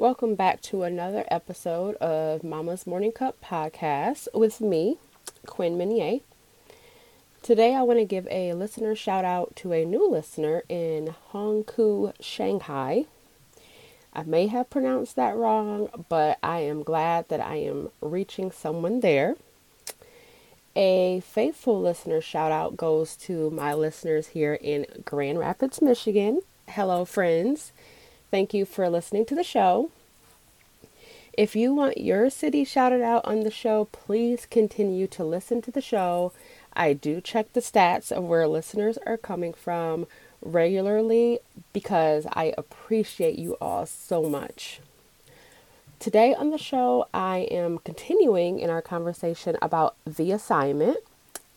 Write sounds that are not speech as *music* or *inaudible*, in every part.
Welcome back to another episode of Mama's Morning Cup podcast with me, Quinn Minier. Today, I want to give a listener shout out to a new listener in Hongkou, Shanghai. I may have pronounced that wrong, but I am glad that I am reaching someone there. A faithful listener shout out goes to my listeners here in Grand Rapids, Michigan. Hello, friends. Thank you for listening to the show. If you want your city shouted out on the show, please continue to listen to the show. I do check the stats of where listeners are coming from regularly because I appreciate you all so much. Today on the show, I am continuing in our conversation about the assignment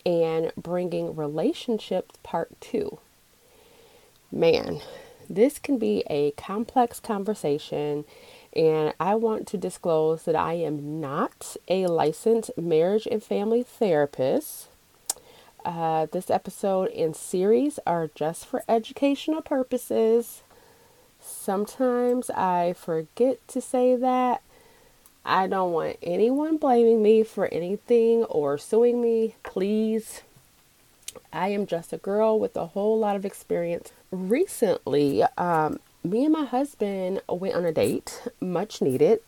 and bringing relationships part two. Man, this can be a complex conversation, and I want to disclose that I am not a licensed marriage and family therapist. Uh, this episode and series are just for educational purposes. Sometimes I forget to say that. I don't want anyone blaming me for anything or suing me. Please. I am just a girl with a whole lot of experience recently, um, me and my husband went on a date, much needed,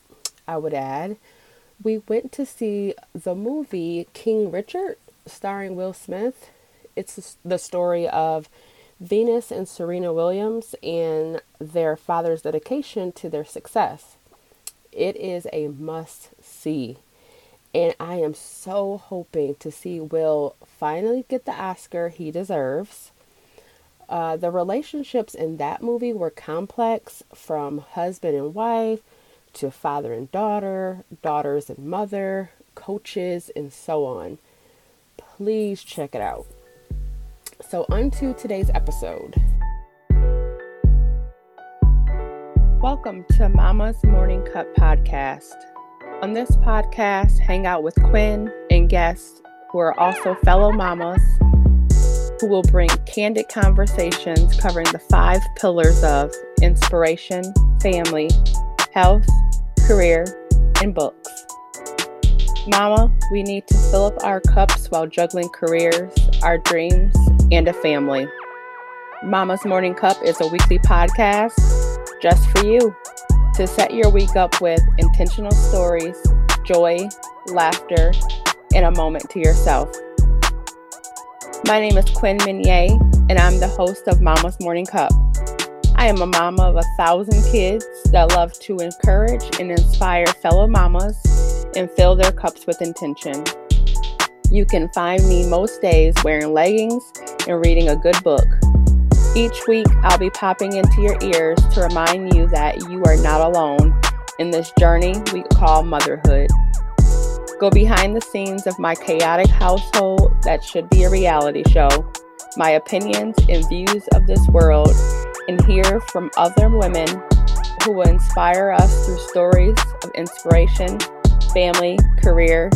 I would add. We went to see the movie King Richard, starring Will Smith. It's the story of Venus and Serena Williams and their father's dedication to their success. It is a must see. And I am so hoping to see Will finally get the Oscar he deserves. Uh, the relationships in that movie were complex from husband and wife to father and daughter, daughters and mother, coaches, and so on. Please check it out. So, on to today's episode. Welcome to Mama's Morning Cup podcast. On this podcast, hang out with Quinn and guests who are also fellow mamas who will bring candid conversations covering the five pillars of inspiration, family, health, career, and books. Mama, we need to fill up our cups while juggling careers, our dreams, and a family. Mama's Morning Cup is a weekly podcast just for you to set your week up with intentional stories, joy, laughter, and a moment to yourself. My name is Quinn Minier, and I'm the host of Mama's Morning Cup. I am a mama of a thousand kids that love to encourage and inspire fellow mamas and fill their cups with intention. You can find me most days wearing leggings and reading a good book. Each week, I'll be popping into your ears to remind you that you are not alone in this journey we call motherhood. Go behind the scenes of my chaotic household that should be a reality show, my opinions and views of this world, and hear from other women who will inspire us through stories of inspiration, family, career,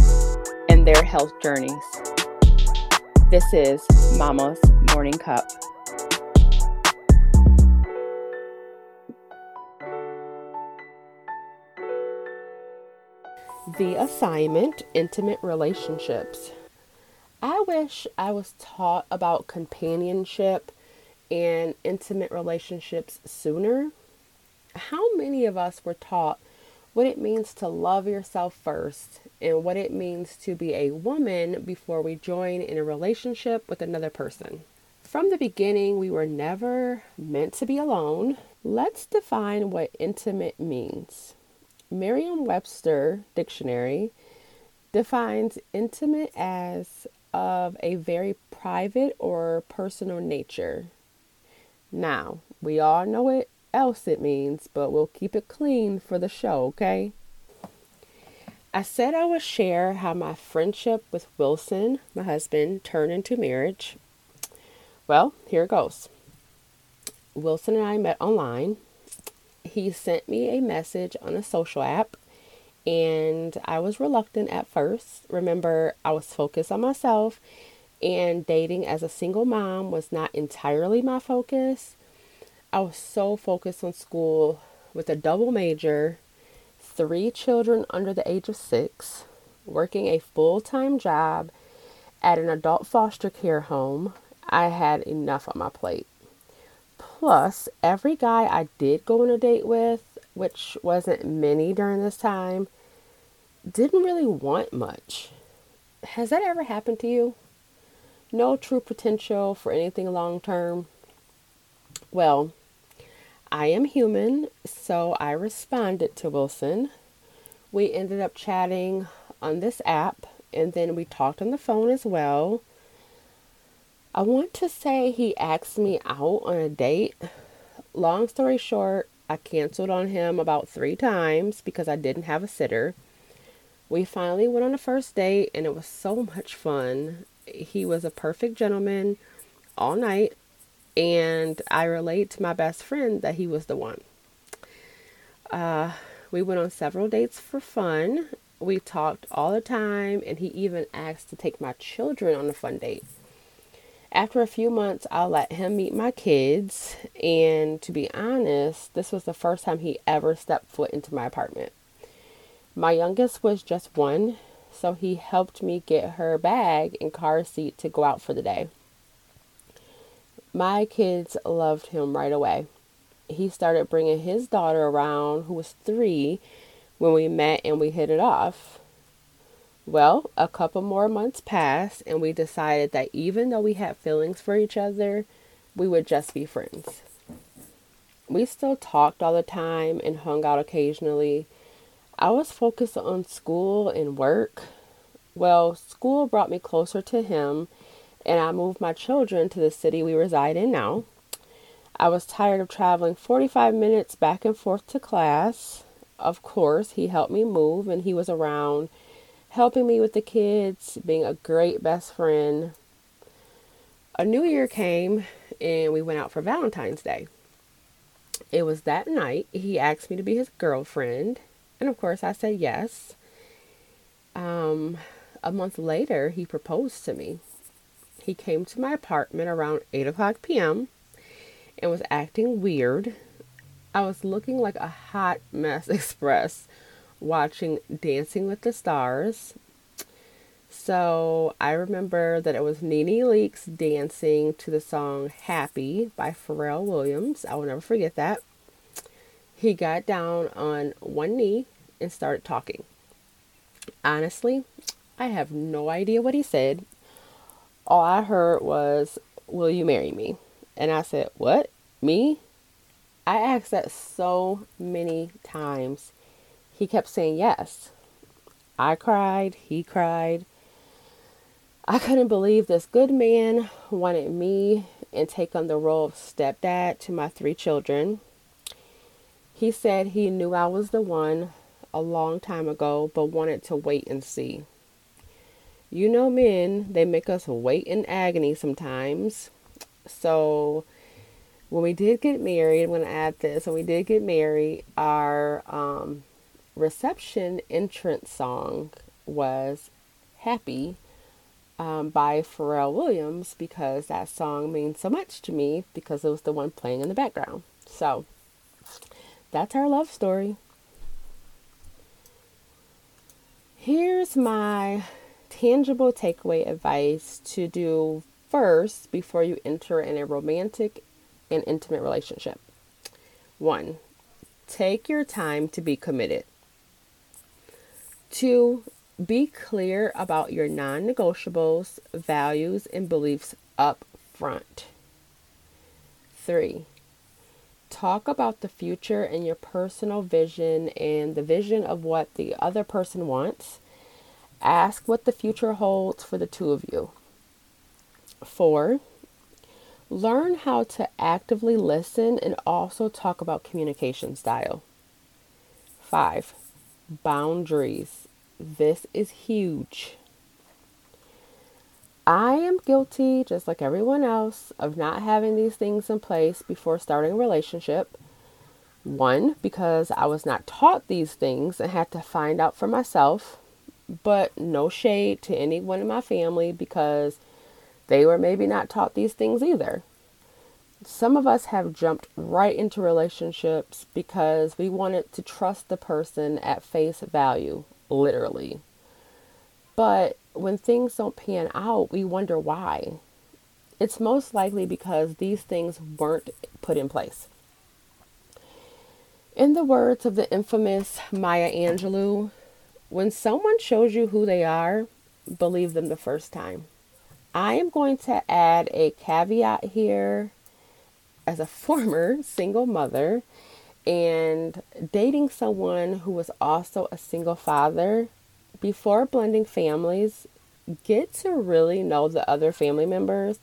and their health journeys. This is Mama's Morning Cup. The assignment Intimate Relationships. I wish I was taught about companionship and intimate relationships sooner. How many of us were taught what it means to love yourself first and what it means to be a woman before we join in a relationship with another person? From the beginning, we were never meant to be alone. Let's define what intimate means. Merriam Webster Dictionary defines intimate as of a very private or personal nature. Now, we all know what else it means, but we'll keep it clean for the show, okay? I said I would share how my friendship with Wilson, my husband, turned into marriage. Well, here it goes. Wilson and I met online he sent me a message on a social app and I was reluctant at first. Remember, I was focused on myself and dating as a single mom was not entirely my focus. I was so focused on school with a double major three children under the age of six, working a full time job at an adult foster care home, I had enough on my plate. Plus, every guy I did go on a date with, which wasn't many during this time, didn't really want much. Has that ever happened to you? No true potential for anything long term? Well, I am human, so I responded to Wilson. We ended up chatting on this app and then we talked on the phone as well. I want to say he asked me out on a date. Long story short, I canceled on him about three times because I didn't have a sitter. We finally went on a first date and it was so much fun. He was a perfect gentleman all night, and I relate to my best friend that he was the one. Uh, we went on several dates for fun. We talked all the time, and he even asked to take my children on a fun date. After a few months, I let him meet my kids, and to be honest, this was the first time he ever stepped foot into my apartment. My youngest was just one, so he helped me get her bag and car seat to go out for the day. My kids loved him right away. He started bringing his daughter around, who was three, when we met and we hit it off. Well, a couple more months passed, and we decided that even though we had feelings for each other, we would just be friends. We still talked all the time and hung out occasionally. I was focused on school and work. Well, school brought me closer to him, and I moved my children to the city we reside in now. I was tired of traveling 45 minutes back and forth to class. Of course, he helped me move, and he was around helping me with the kids, being a great best friend. A new year came, and we went out for Valentine's Day. It was that night he asked me to be his girlfriend, and of course, I said yes. Um, a month later, he proposed to me. He came to my apartment around 8 o'clock p.m. and was acting weird. I was looking like a hot mess *laughs* express watching Dancing with the Stars. So I remember that it was Nene Leakes dancing to the song Happy by Pharrell Williams. I will never forget that. He got down on one knee and started talking. Honestly, I have no idea what he said. All I heard was, Will you marry me? And I said, What? Me? I asked that so many times. He kept saying yes. I cried, he cried. I couldn't believe this good man wanted me and take on the role of stepdad to my three children. He said he knew I was the one a long time ago, but wanted to wait and see. You know, men, they make us wait in agony sometimes. So, when we did get married, I'm going to add this when we did get married, our um, reception entrance song was Happy um, by Pharrell Williams because that song means so much to me because it was the one playing in the background. So, that's our love story. Here's my tangible takeaway advice to do first before you enter in a romantic and intimate relationship. One, take your time to be committed. Two, be clear about your non negotiables, values, and beliefs up front. Three, talk about the future and your personal vision and the vision of what the other person wants. Ask what the future holds for the two of you. Four, learn how to actively listen and also talk about communication style. Five, boundaries. This is huge. I am guilty, just like everyone else, of not having these things in place before starting a relationship. One, because I was not taught these things and had to find out for myself. But no shade to anyone in my family because they were maybe not taught these things either. Some of us have jumped right into relationships because we wanted to trust the person at face value, literally. But when things don't pan out, we wonder why. It's most likely because these things weren't put in place. In the words of the infamous Maya Angelou, when someone shows you who they are, believe them the first time. I am going to add a caveat here as a former single mother and dating someone who was also a single father. Before blending families, get to really know the other family members,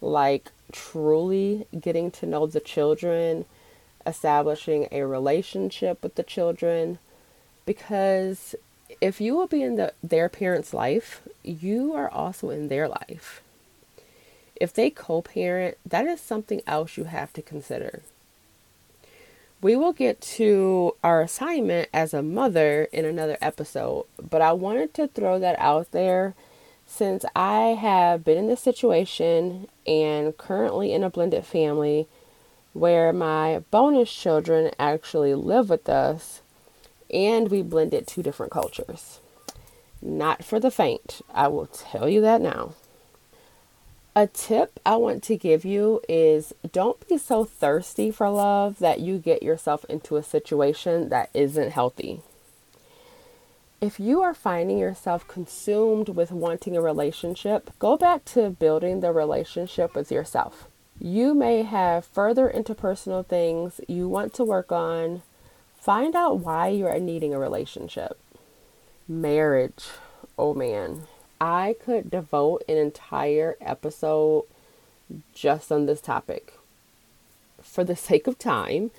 like truly getting to know the children, establishing a relationship with the children because if you will be in the, their parents' life, you are also in their life. If they co parent, that is something else you have to consider. We will get to our assignment as a mother in another episode, but I wanted to throw that out there since I have been in this situation and currently in a blended family where my bonus children actually live with us and we blended two different cultures. Not for the faint, I will tell you that now. A tip I want to give you is don't be so thirsty for love that you get yourself into a situation that isn't healthy. If you are finding yourself consumed with wanting a relationship, go back to building the relationship with yourself. You may have further interpersonal things you want to work on. Find out why you are needing a relationship. Marriage. Oh man. I could devote an entire episode just on this topic. For the sake of time,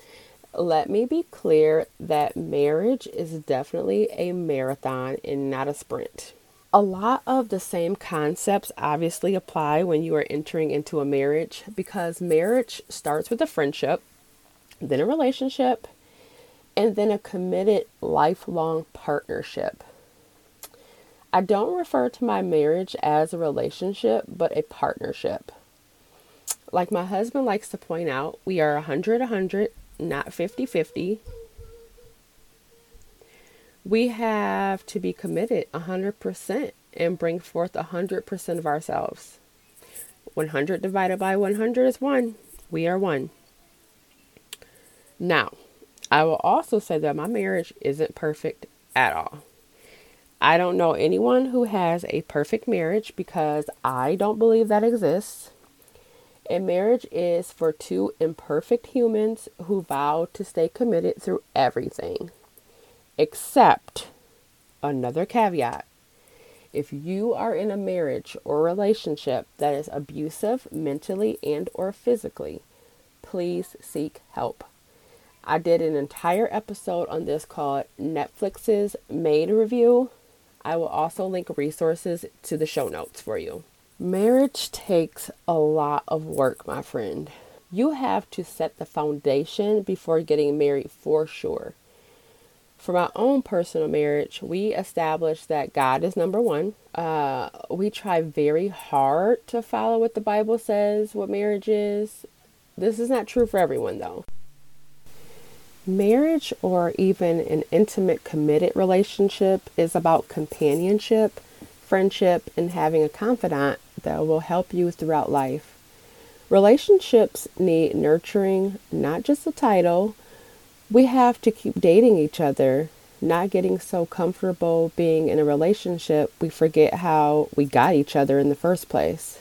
let me be clear that marriage is definitely a marathon and not a sprint a lot of the same concepts obviously apply when you are entering into a marriage because marriage starts with a friendship, then a relationship, and then a committed lifelong partnership. I don't refer to my marriage as a relationship, but a partnership. Like my husband likes to point out, we are 100 100, not 50 50 we have to be committed 100% and bring forth 100% of ourselves. 100 divided by 100 is 1. We are 1. Now, I will also say that my marriage isn't perfect at all. I don't know anyone who has a perfect marriage because I don't believe that exists. And marriage is for two imperfect humans who vow to stay committed through everything except another caveat. If you are in a marriage or relationship that is abusive mentally and or physically please seek help. I did an entire episode on this called netflix's maid review i will also link resources to the show notes for you marriage takes a lot of work my friend you have to set the foundation before getting married for sure for my own personal marriage, we established that God is number one. Uh, we try very hard to follow what the Bible says what marriage is. This is not true for everyone, though. Marriage, or even an intimate, committed relationship, is about companionship, friendship, and having a confidant that will help you throughout life. Relationships need nurturing, not just a title, we have to keep dating each other, not getting so comfortable being in a relationship, we forget how we got each other in the first place.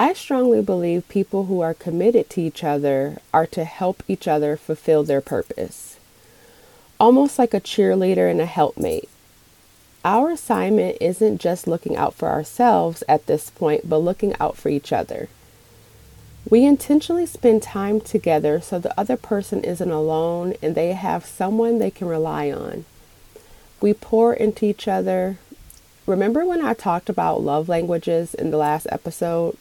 I strongly believe people who are committed to each other are to help each other fulfill their purpose. Almost like a cheerleader and a helpmate. Our assignment isn't just looking out for ourselves at this point, but looking out for each other. We intentionally spend time together so the other person isn't alone and they have someone they can rely on. We pour into each other. Remember when I talked about love languages in the last episode?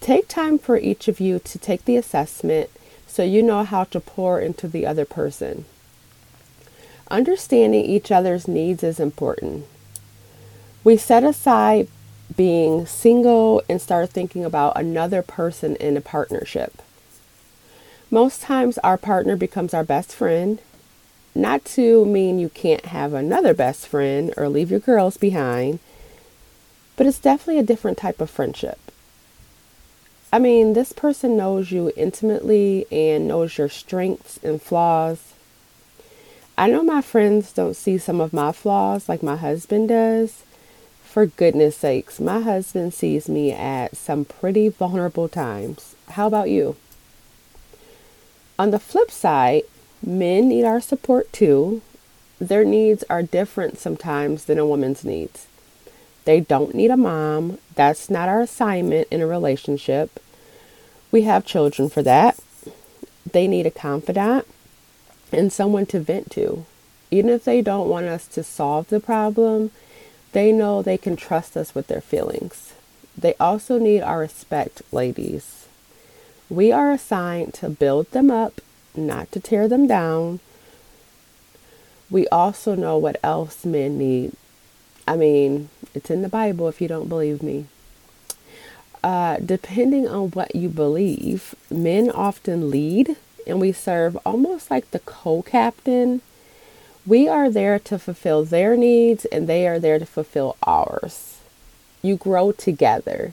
Take time for each of you to take the assessment so you know how to pour into the other person. Understanding each other's needs is important. We set aside being single and start thinking about another person in a partnership. Most times, our partner becomes our best friend. Not to mean you can't have another best friend or leave your girls behind, but it's definitely a different type of friendship. I mean, this person knows you intimately and knows your strengths and flaws. I know my friends don't see some of my flaws like my husband does. For goodness sakes, my husband sees me at some pretty vulnerable times. How about you? On the flip side, men need our support too. Their needs are different sometimes than a woman's needs. They don't need a mom. That's not our assignment in a relationship. We have children for that. They need a confidant and someone to vent to. Even if they don't want us to solve the problem, they know they can trust us with their feelings. They also need our respect, ladies. We are assigned to build them up, not to tear them down. We also know what else men need. I mean, it's in the Bible if you don't believe me. Uh, depending on what you believe, men often lead and we serve almost like the co captain. We are there to fulfill their needs and they are there to fulfill ours. You grow together.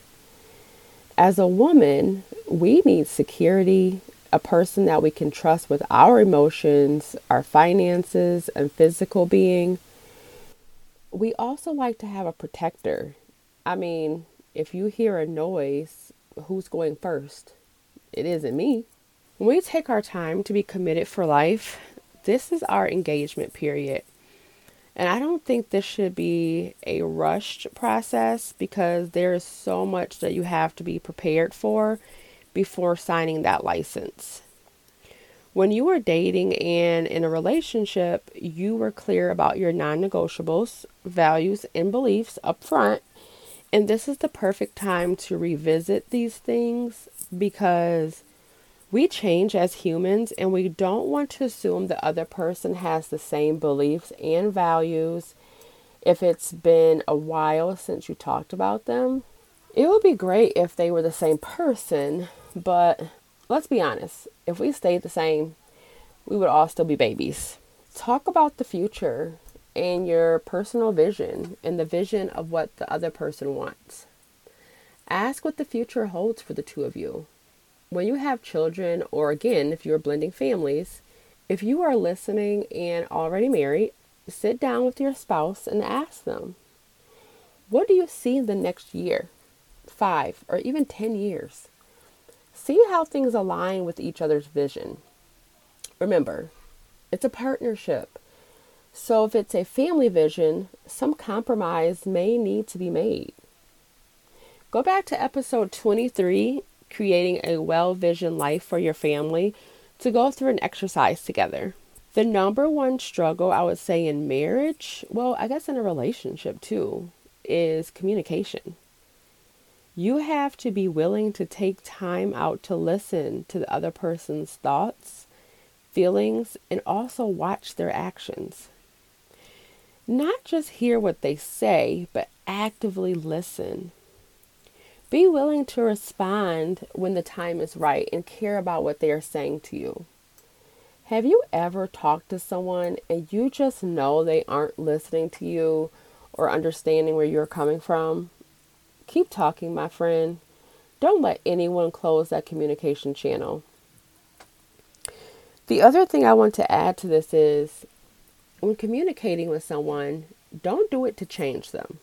As a woman, we need security, a person that we can trust with our emotions, our finances, and physical being. We also like to have a protector. I mean, if you hear a noise, who's going first? It isn't me. When we take our time to be committed for life, this is our engagement period. And I don't think this should be a rushed process because there is so much that you have to be prepared for before signing that license. When you were dating and in a relationship, you were clear about your non negotiables, values, and beliefs up front. And this is the perfect time to revisit these things because we change as humans and we don't want to assume the other person has the same beliefs and values if it's been a while since you talked about them. It would be great if they were the same person, but let's be honest, if we stayed the same, we would all still be babies. Talk about the future and your personal vision and the vision of what the other person wants. Ask what the future holds for the two of you when you have children, or again, if you're blending families, if you are listening and already married, sit down with your spouse and ask them, What do you see in the next year, five, or even 10 years? See how things align with each other's vision. Remember, it's a partnership. So if it's a family vision, some compromise may need to be made. Go back to episode 23 creating a well visioned life for your family to go through an exercise together. The number one struggle I would say in marriage, well, I guess in a relationship too, is communication. You have to be willing to take time out to listen to the other person's thoughts, feelings, and also watch their actions. Not just hear what they say, but actively listen be willing to respond when the time is right and care about what they are saying to you. Have you ever talked to someone and you just know they aren't listening to you or understanding where you're coming from? Keep talking, my friend. Don't let anyone close that communication channel. The other thing I want to add to this is when communicating with someone, don't do it to change them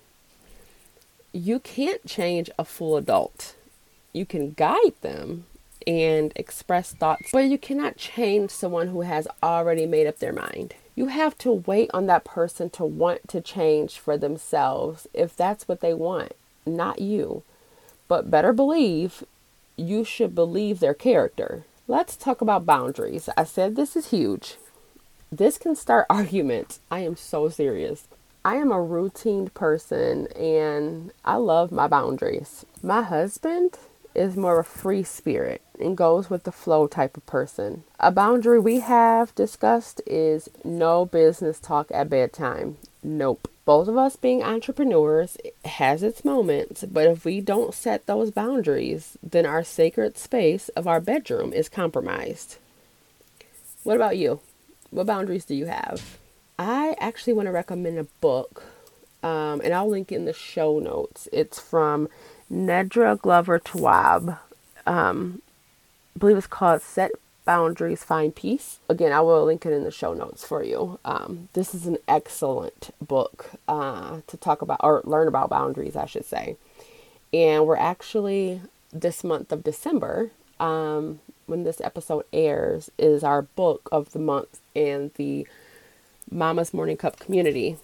you can't change a full adult. You can guide them and express thoughts, but you cannot change someone who has already made up their mind. You have to wait on that person to want to change for themselves if that's what they want, not you. But better believe you should believe their character. Let's talk about boundaries. I said this is huge. This can start *laughs* arguments. I am so serious. I am a routine person and I love my boundaries. My husband is more of a free spirit and goes with the flow type of person. A boundary we have discussed is no business talk at bedtime. Nope. Both of us being entrepreneurs has its moments, but if we don't set those boundaries, then our sacred space of our bedroom is compromised. What about you? What boundaries do you have? I actually want to recommend a book, um, and I'll link in the show notes. It's from Nedra Glover Tawwab. Um, I believe it's called Set Boundaries, Find Peace. Again, I will link it in the show notes for you. Um, this is an excellent book uh, to talk about or learn about boundaries, I should say. And we're actually this month of December, um, when this episode airs, is our book of the month and the Mama's Morning Cup community.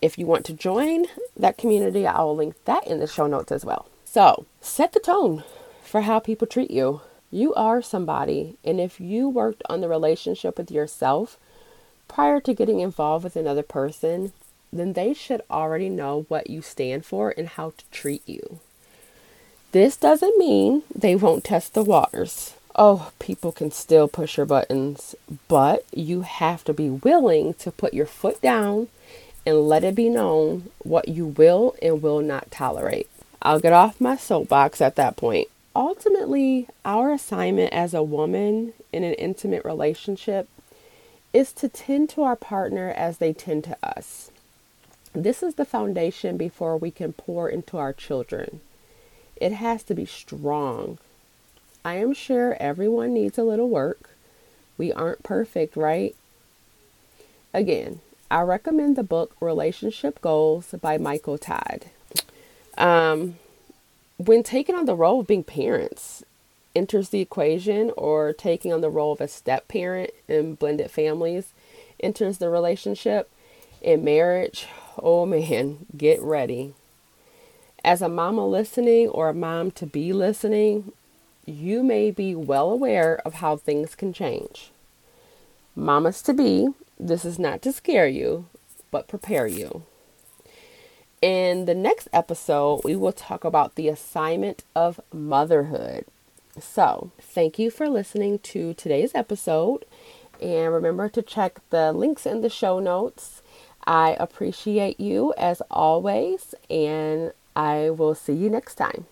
If you want to join that community, I will link that in the show notes as well. So, set the tone for how people treat you. You are somebody, and if you worked on the relationship with yourself prior to getting involved with another person, then they should already know what you stand for and how to treat you. This doesn't mean they won't test the waters. Oh, people can still push your buttons, but you have to be willing to put your foot down and let it be known what you will and will not tolerate. I'll get off my soapbox at that point ultimately, our assignment as a woman in an intimate relationship is to tend to our partner as they tend to us. This is the foundation before we can pour into our children. It has to be strong. I am sure everyone needs a little work. We aren't perfect, right? Again, I recommend the book Relationship Goals by Michael Todd. Um, when taking on the role of being parents enters the equation or taking on the role of a step parent in blended families enters the relationship in marriage oh man get ready. As a mama listening or a mom to be listening you may be well aware of how things can change. Mamas to be this is not to scare you but prepare you in the next episode, we will talk about the assignment of motherhood. So, thank you for listening to today's episode. And remember to check the links in the show notes. I appreciate you as always, and I will see you next time.